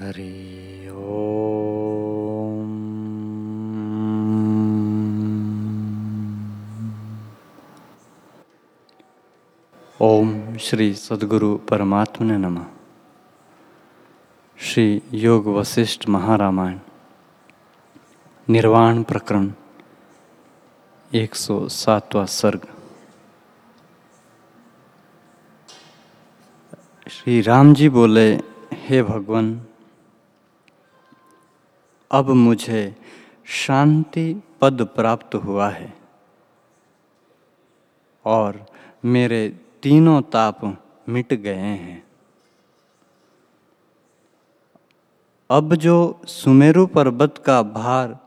हरि ओम। श्री सद्गुरु परमात्मने नमः। श्री योग वशिष्ठ महारामायण। निर्वाण प्रकरण एक सौ सातवा सर्ग। श्री राम जी बोले, हे भगवान अब मुझे शांति पद प्राप्त हुआ है। और मेरे तीनों ताप मिट गए हैं। अब जो सुमेरु पर्वत का भार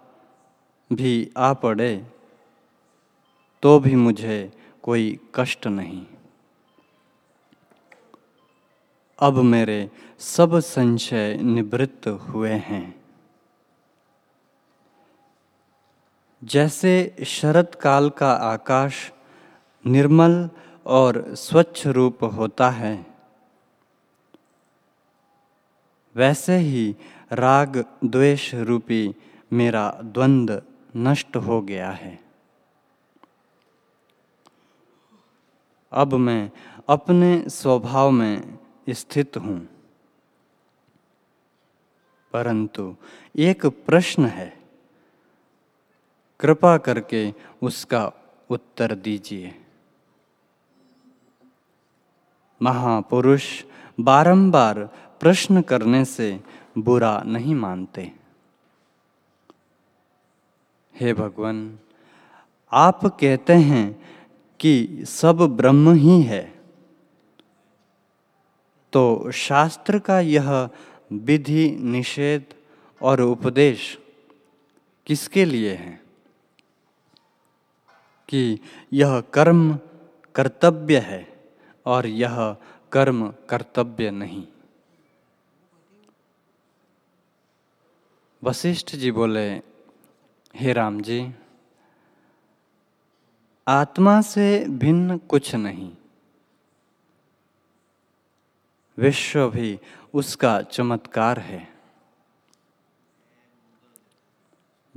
भी आ पड़े तो भी मुझे कोई कष्ट नहीं। अब मेरे सब संशय निवृत्त हुए हैं। जैसे शरत काल का आकाश निर्मल और स्वच्छ रूप होता है, वैसे ही राग द्वेष रूपी मेरा द्वंद्व नष्ट हो गया है। अब मैं अपने स्वभाव में स्थित हूँ, परंतु एक प्रश्न है। कृपा करके उसका उत्तर दीजिए। महापुरुष बारंबार प्रश्न करने से बुरा नहीं मानते। हे भगवान, आप कहते हैं कि सब ब्रह्म ही है। तो शास्त्र का यह विधि, निषेध और उपदेश किसके लिए है? कि यह कर्म कर्तव्य है और यह कर्म कर्तव्य नहीं। वशिष्ठ जी बोले, हे राम जी, आत्मा से भिन्न कुछ नहीं। विश्व भी उसका चमत्कार है।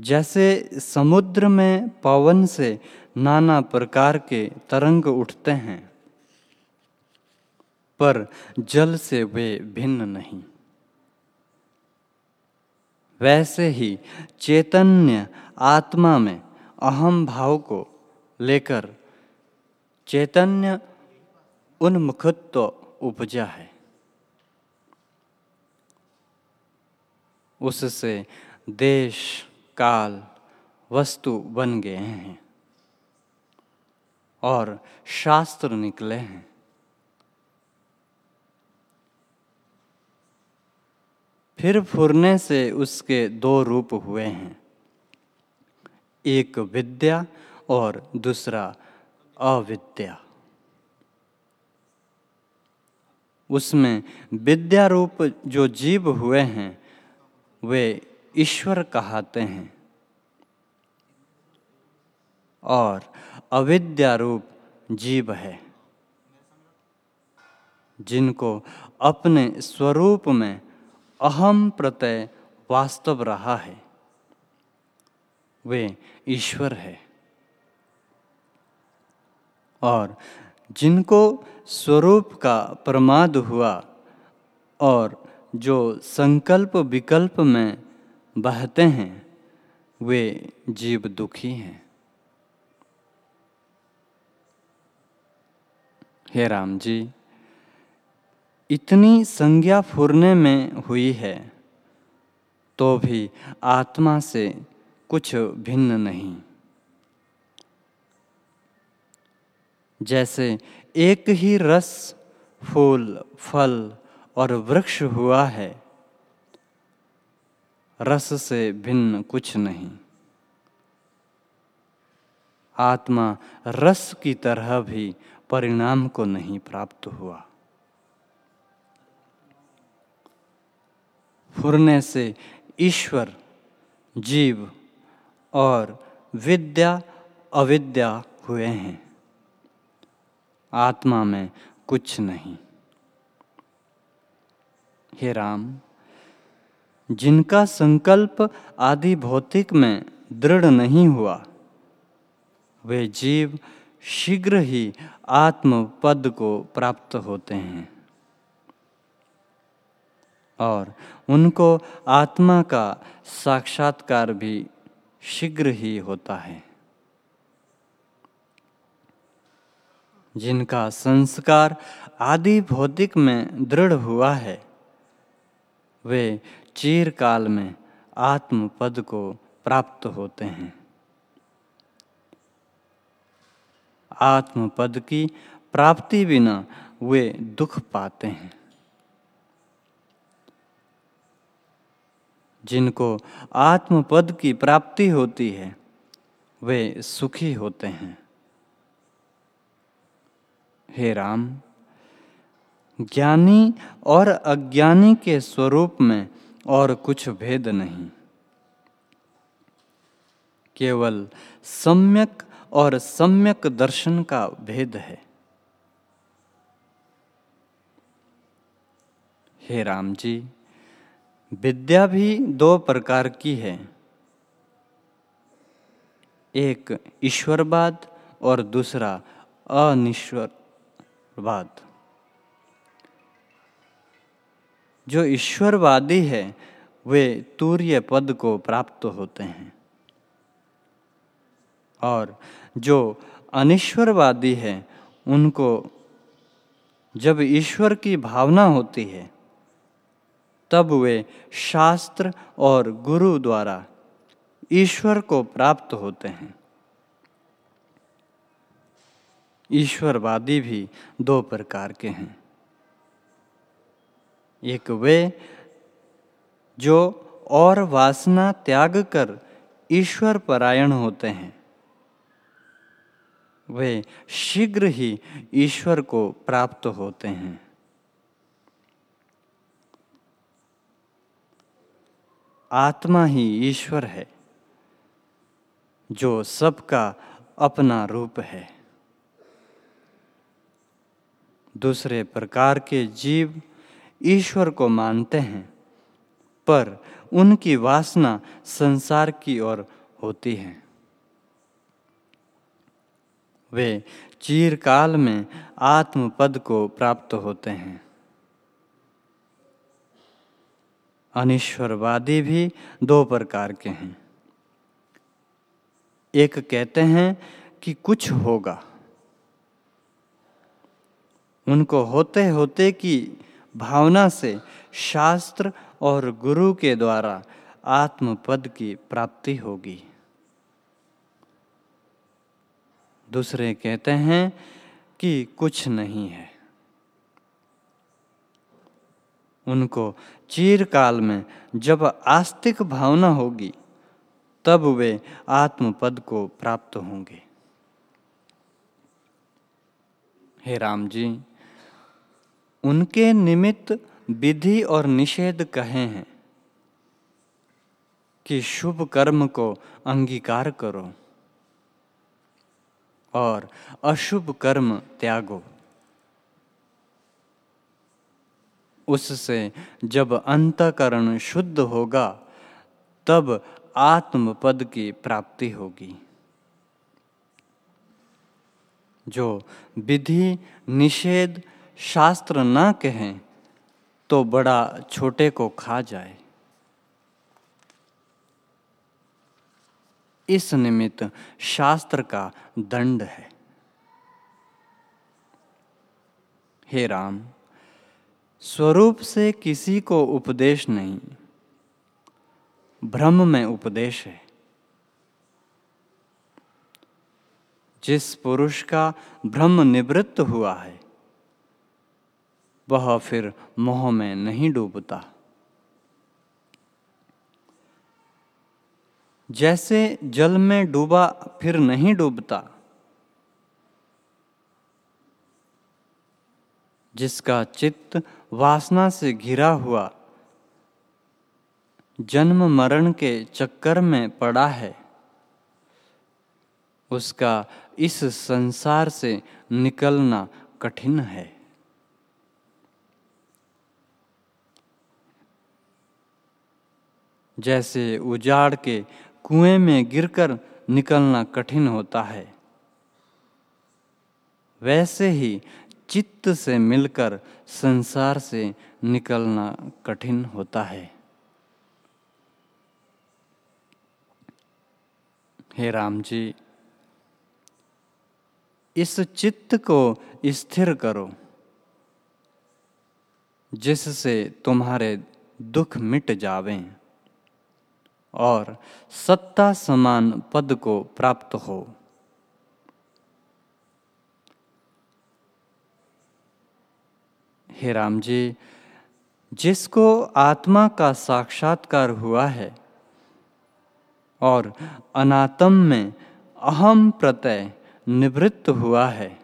जैसे समुद्र में पवन से नाना प्रकार के तरंग उठते हैं, पर जल से वे भिन्न नहीं। वैसे ही चैतन्य आत्मा में अहम भाव को लेकर चैतन्य उन्मुखत्व उपजा है। उससे देश, काल, वस्तु बन गए हैं। और शास्त्र निकले हैं। फिर फुरने से उसके दो रूप हुए हैं। एक विद्या और दूसरा अविद्या। उसमें विद्या रूप जो जीव हुए हैं, वे ईश्वर कहाते हैं। और अविद्या रूप जीव है, जिनको अपने स्वरूप में अहम प्रत्यय वास्तव रहा है। वे ईश्वर है और जिनको स्वरूप का प्रमाद हुआ और जो संकल्प विकल्प में बहते हैं, वे जीव दुखी हैं। हे राम जी, इतनी संज्ञा फुरने में हुई है तो भी आत्मा से कुछ भिन्न नहीं। जैसे एक ही रस, फूल, फल और वृक्ष हुआ है, रस से भिन्न कुछ नहीं। आत्मा रस की तरह भी परिणाम को नहीं प्राप्त हुआ। फुरने से ईश्वर, जीव और विद्या अविद्या हुए हैं। आत्मा में कुछ नहीं। हे राम, जिनका संकल्प आदि भौतिक में दृढ़ नहीं हुआ, वे जीव शीघ्र ही आत्म पद को प्राप्त होते हैं। और उनको आत्मा का साक्षात्कार भी शीघ्र ही होता है। जिनका संस्कार आदि भौतिक में दृढ़ हुआ है, वे चिरकाल में आत्म पद को प्राप्त होते हैं। आत्म पद की प्राप्ति बिना वे दुख पाते हैं। जिनको आत्म पद की प्राप्ति होती है, वे सुखी होते हैं। हे राम, ज्ञानी और अज्ञानी के स्वरूप में और कुछ भेद नहीं। केवल सम्यक और सम्यक दर्शन का भेद है। हे राम जी, विद्या भी दो प्रकार की है। एक ईश्वरवाद और दूसरा अनिश्वरवाद। जो ईश्वरवादी है, वे तूर्य पद को प्राप्त होते हैं। और जो अनिश्वरवादी है, उनको जब ईश्वर की भावना होती है, तब वे शास्त्र और गुरु द्वारा ईश्वर को प्राप्त होते हैं। ईश्वरवादी भी दो प्रकार के हैं। एक वे जो और वासना त्याग कर ईश्वर परायण होते हैं वे शीघ्र ही ईश्वर को प्राप्त होते हैं। आत्मा ही ईश्वर है, जो सबका अपना रूप है। दूसरे प्रकार के जीव ईश्वर को मानते हैं, पर उनकी वासना संसार की ओर होती है। वे चीरकाल में आत्म पद को प्राप्त होते हैं। अनिश्वरवादी भी दो प्रकार के हैं। एक कहते हैं कि कुछ होगा। उनको होते होते की भावना से शास्त्र और गुरु के द्वारा आत्मपद की प्राप्ति होगी। दूसरे कहते हैं कि कुछ नहीं है। उनको चीरकाल में जब आस्तिक भावना होगी, तब वे आत्मपद को प्राप्त होंगे। हे राम जी, उनके निमित्त विधि और निषेध कहे हैं कि शुभ कर्म को अंगीकार करो। और अशुभ कर्म त्यागो। उससे जब अंतकरण शुद्ध होगा, तब आत्म पद की प्राप्ति होगी। जो विधि, निषेध, शास्त्र न कहें तो बड़ा छोटे को खा जाए। इस निमित्त शास्त्र का दंड है। हे राम, स्वरूप से किसी को उपदेश नहीं, ब्रह्म में उपदेश है। जिस पुरुष का ब्रह्म निवृत्त हुआ है, वह फिर मोह में नहीं डूबता। जैसे जल में डूबा फिर नहीं डूबता, जिसका चित्त वासना से घिरा हुआ जन्म मरण के चक्कर में पड़ा है, उसका इस संसार से निकलना कठिन है। जैसे उजाड़ के कुएँ में गिरकर निकलना कठिन होता है। वैसे ही चित्त से मिलकर संसार से निकलना कठिन होता है। हे राम जी, इस चित्त को स्थिर करो, जिससे तुम्हारे दुख मिट जावें। और सत्ता समान पद को प्राप्त हो। हे राम जी, जिसको आत्मा का साक्षात्कार हुआ है और अनातम में अहम प्रत्यय निवृत्त हुआ है,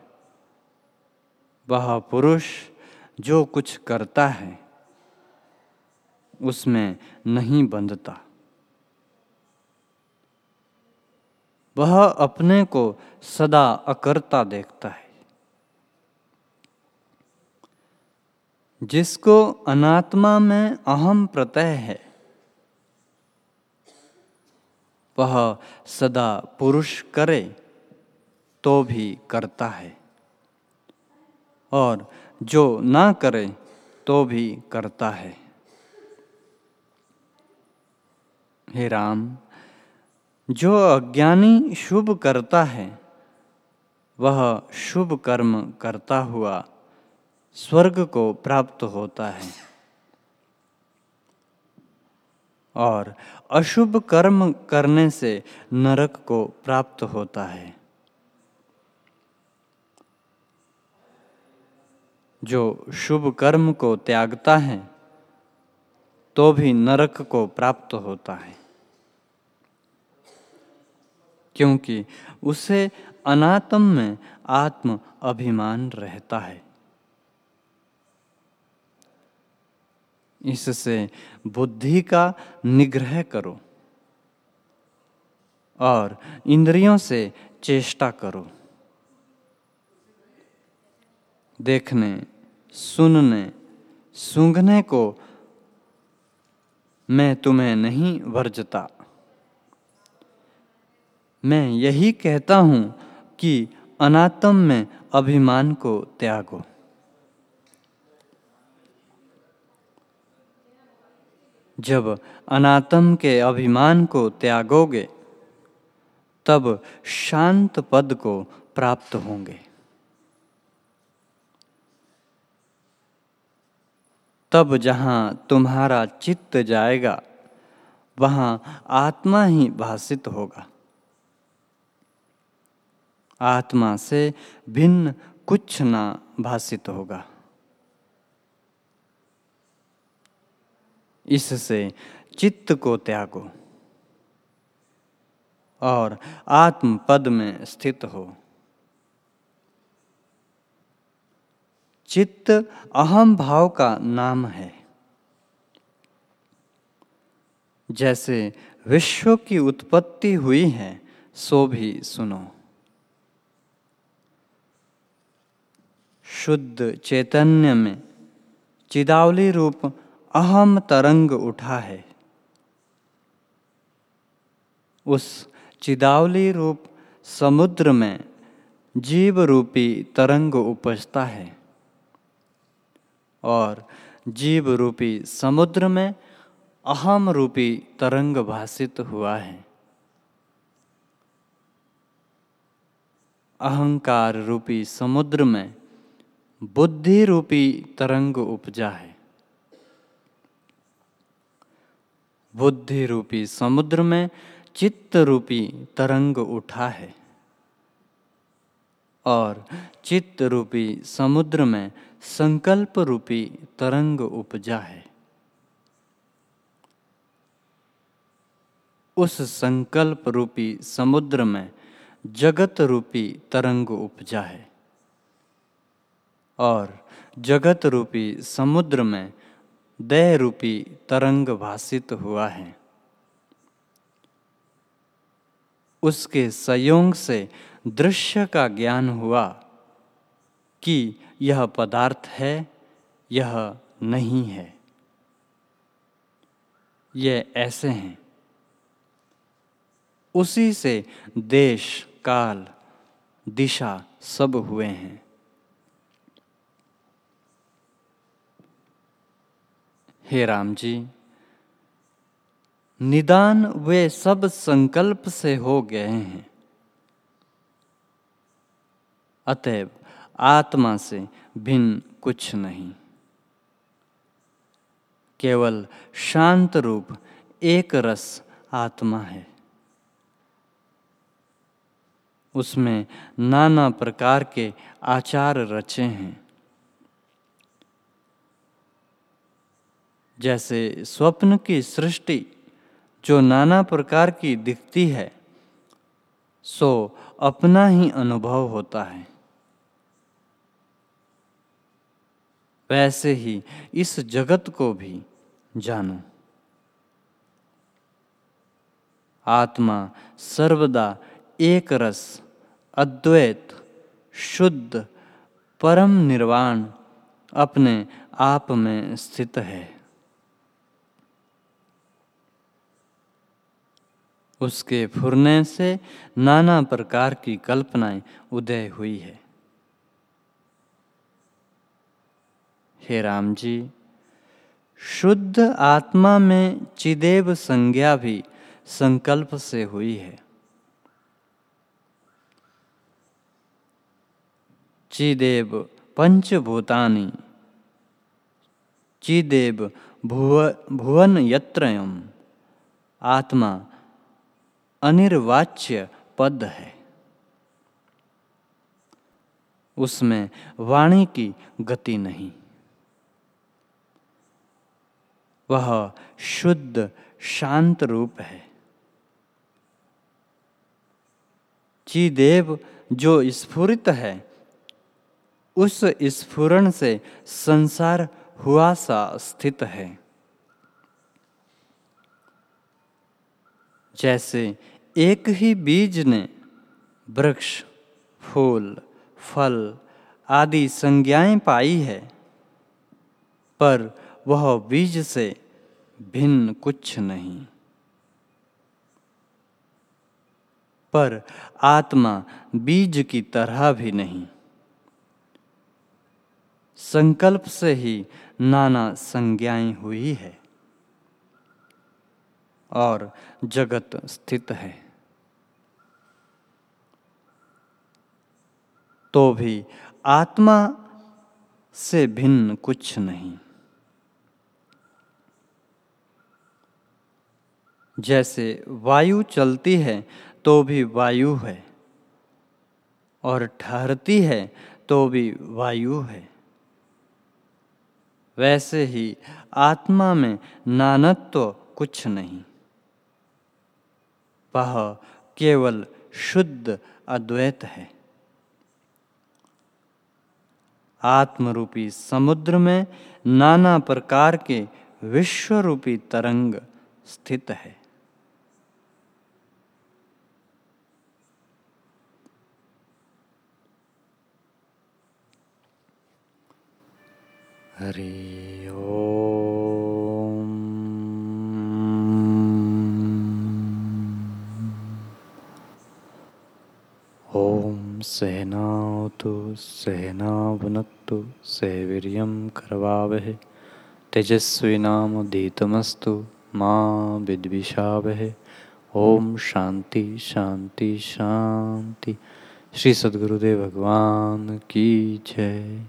वह पुरुष जो कुछ करता है, उसमें नहीं बंधता। वह अपने को सदा अकर्ता देखता है। जिसको अनात्मा में अहम प्रत्यय है, वह सदा पुरुष करे तो भी करता है, और जो ना करे तो भी करता है। हे राम। जो अज्ञानी शुभ करता है, वह शुभ कर्म करता हुआ स्वर्ग को प्राप्त होता है। और अशुभ कर्म करने से नरक को प्राप्त होता है। जो शुभ कर्म को त्यागता है तो भी नरक को प्राप्त होता है। क्योंकि उसे अनात्म में आत्म अभिमान रहता है। इससे बुद्धि का निग्रह करो और इंद्रियों से चेष्टा करो। देखने, सुनने, सूंघने को मैं तुम्हें नहीं वर्जता। मैं यही कहता हूँ कि अनातम में अभिमान को त्यागो। जब अनातम के अभिमान को त्यागोगे, तब शांत पद को प्राप्त होंगे। तब जहाँ तुम्हारा चित्त जाएगा, वहाँ आत्मा ही भाषित होगा। आत्मा से भिन्न कुछ ना भाषित होगा। इससे चित्त को त्यागो और आत्म पद में स्थित हो। चित्त अहम भाव का नाम है। जैसे विश्व की उत्पत्ति हुई है, सो भी सुनो। शुद्ध चैतन्य में चिदावली रूप अहम तरंग उठा है। उस चिदावली रूप समुद्र में जीव रूपी तरंग उपजता है और जीव रूपी समुद्र में अहम रूपी तरंग भाषित हुआ है। अहंकार रूपी समुद्र में बुद्धि रूपी तरंग उपजा है बुद्धि रूपी समुद्र में चित्त रूपी तरंग उठा है और चित्त रूपी समुद्र में संकल्प रूपी तरंग उपजा है उस संकल्प रूपी समुद्र में जगत रूपी तरंग उपजा है और जगत रूपी समुद्र में दय रूपी तरंग भाषित हुआ है। उसके संयोग से दृश्य का ज्ञान हुआ कि यह पदार्थ है, यह नहीं है। ये ऐसे हैं। उसी से देश, काल, दिशा सब हुए हैं। हे राम जी, निदान वे सब संकल्प से हो गए हैं। अतएव आत्मा से भिन्न कुछ नहीं। केवल शांत रूप, एक रस आत्मा है। उसमें नाना प्रकार के आचार रचे हैं। जैसे स्वप्न की सृष्टि जो नाना प्रकार की दिखती है, सो अपना ही अनुभव होता है। वैसे ही इस जगत को भी जानो। आत्मा सर्वदा एक रस, अद्वैत, शुद्ध, परम निर्वाण अपने आप में स्थित है। उसके फुरने से नाना प्रकार की कल्पनाएँ उदय हुई है। हे राम जी, शुद्ध आत्मा में चिदेव संज्ञा भी संकल्प से हुई है। चिदेव पंचभूतानि, चिदेव भुव, भुवन यत्रयम, आत्मा अनिर्वाच्य पद है। उसमें वाणी की गति नहीं। वह शुद्ध, शांत रूप है। चिदेव जो स्फुरित है, उस स्फुरण से संसार हुआ सा स्थित है। जैसे एक ही बीज ने वृक्ष, फूल, फल आदि संज्ञाएँ पाई है, पर वह बीज से भिन्न कुछ नहीं। पर आत्मा बीज की तरह भी नहीं। संकल्प से ही नाना संज्ञाएँ हुई है। और जगत स्थित है। तो भी आत्मा से भिन्न कुछ नहीं। जैसे वायु चलती है तो भी वायु है। और ठहरती है तो भी वायु है। वैसे ही आत्मा में नानत्व तो कुछ नहीं। वह केवल शुद्ध अद्वैत है। आत्मरूपी समुद्र में नाना प्रकार के विश्व रूपी तरंग स्थित है। हरि ओम। सहनावतु सहनावनत्तु सहवीर्यं करवावहे। तेजस्विनामधीतमस्तु माँ विद्विषावहे। ओम शांति शांति शांति श्री सद्गुरुदेव भगवान की जय।